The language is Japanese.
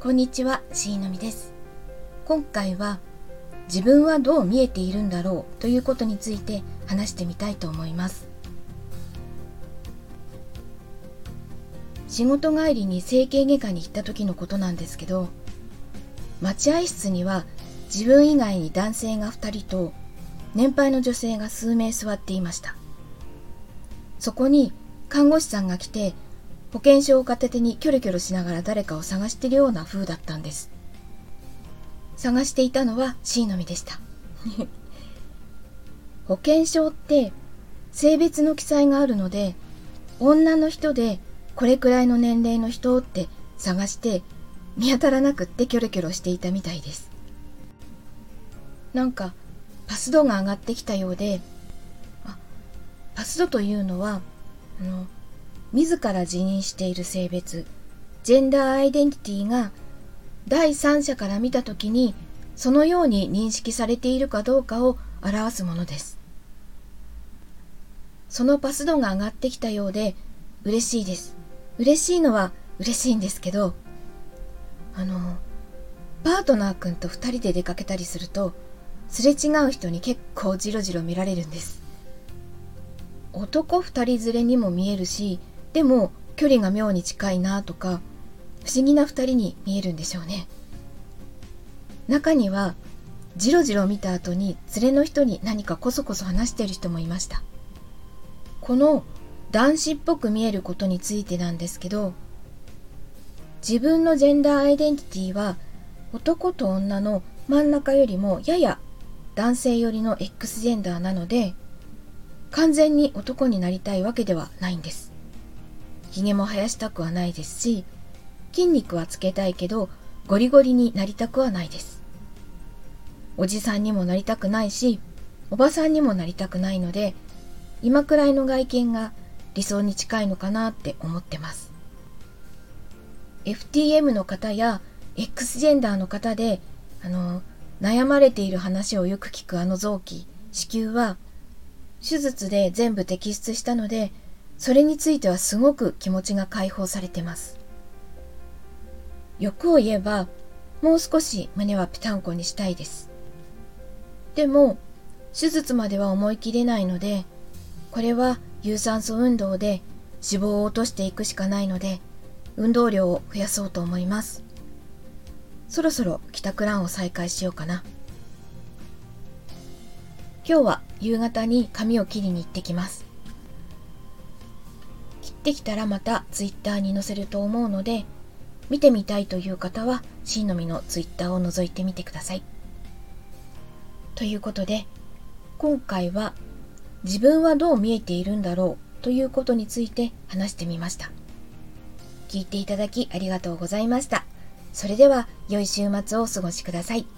こんにちは、しーのみです。今回は自分はどう見えているんだろうということについて話してみたいと思います。仕事帰りに整形外科に行った時のことなんですけど、待合室には自分以外に男性が2人と年配の女性が数名座っていました。そこに看護師さんが来て保険証を片手にキョロキョロしながら誰かを探してるような風だったんです。探していたのは C のみでした。保険証って性別の記載があるので、女の人でこれくらいの年齢の人って探して見当たらなくってキョロキョロしていたみたいです。なんかパス度が上がってきたようで、あ、パス度というのは、あの、自ら自認している性別、ジェンダーアイデンティティが第三者から見たときにそのように認識されているかどうかを表すものです。そのパス度が上がってきたようで嬉しいです。嬉しいのは嬉しいんですけど、あの、パートナー君と二人で出かけたりすると、すれ違う人に結構ジロジロ見られるんです。男二人連れにも見えるし、でも距離が妙に近いなとか不思議な二人に見えるんでしょうね。中にはじろじろ見た後に連れの人に何かこそこそ話してる人もいました。この男子っぽく見えることについてなんですけど自分のジェンダーアイデンティティは男と女の真ん中よりもやや男性寄りの X ジェンダーなので完全に男になりたいわけではないんです。髭も生やしたくはないですし、筋肉はつけたいけど、ゴリゴリになりたくはないです。おじさんにもなりたくないし、おばさんにもなりたくないので、今くらいの外見が理想に近いのかなって思ってます。FTM の方や X ジェンダーの方で、あの、悩まれている話をよく聞くあの臓器、子宮は、手術で全部摘出したので、それについてはすごく気持ちが解放されてます。欲を言えば、もう少し胸はぴたんこにしたいです。でも、手術までは思い切れないので、これは有酸素運動で脂肪を落としていくしかないので、運動量を増やそうと思います。そろそろ帰宅ランを再開しようかな。今日は夕方に髪を切りに行ってきます。ってきたらまた Twitter に載せると思うので、見てみたいという方は、しのみの Twitter を覗いてみてください。ということで、今回は自分はどう見えているんだろうということについて話してみました。聞いていただきありがとうございました。それでは良い週末をお過ごしください。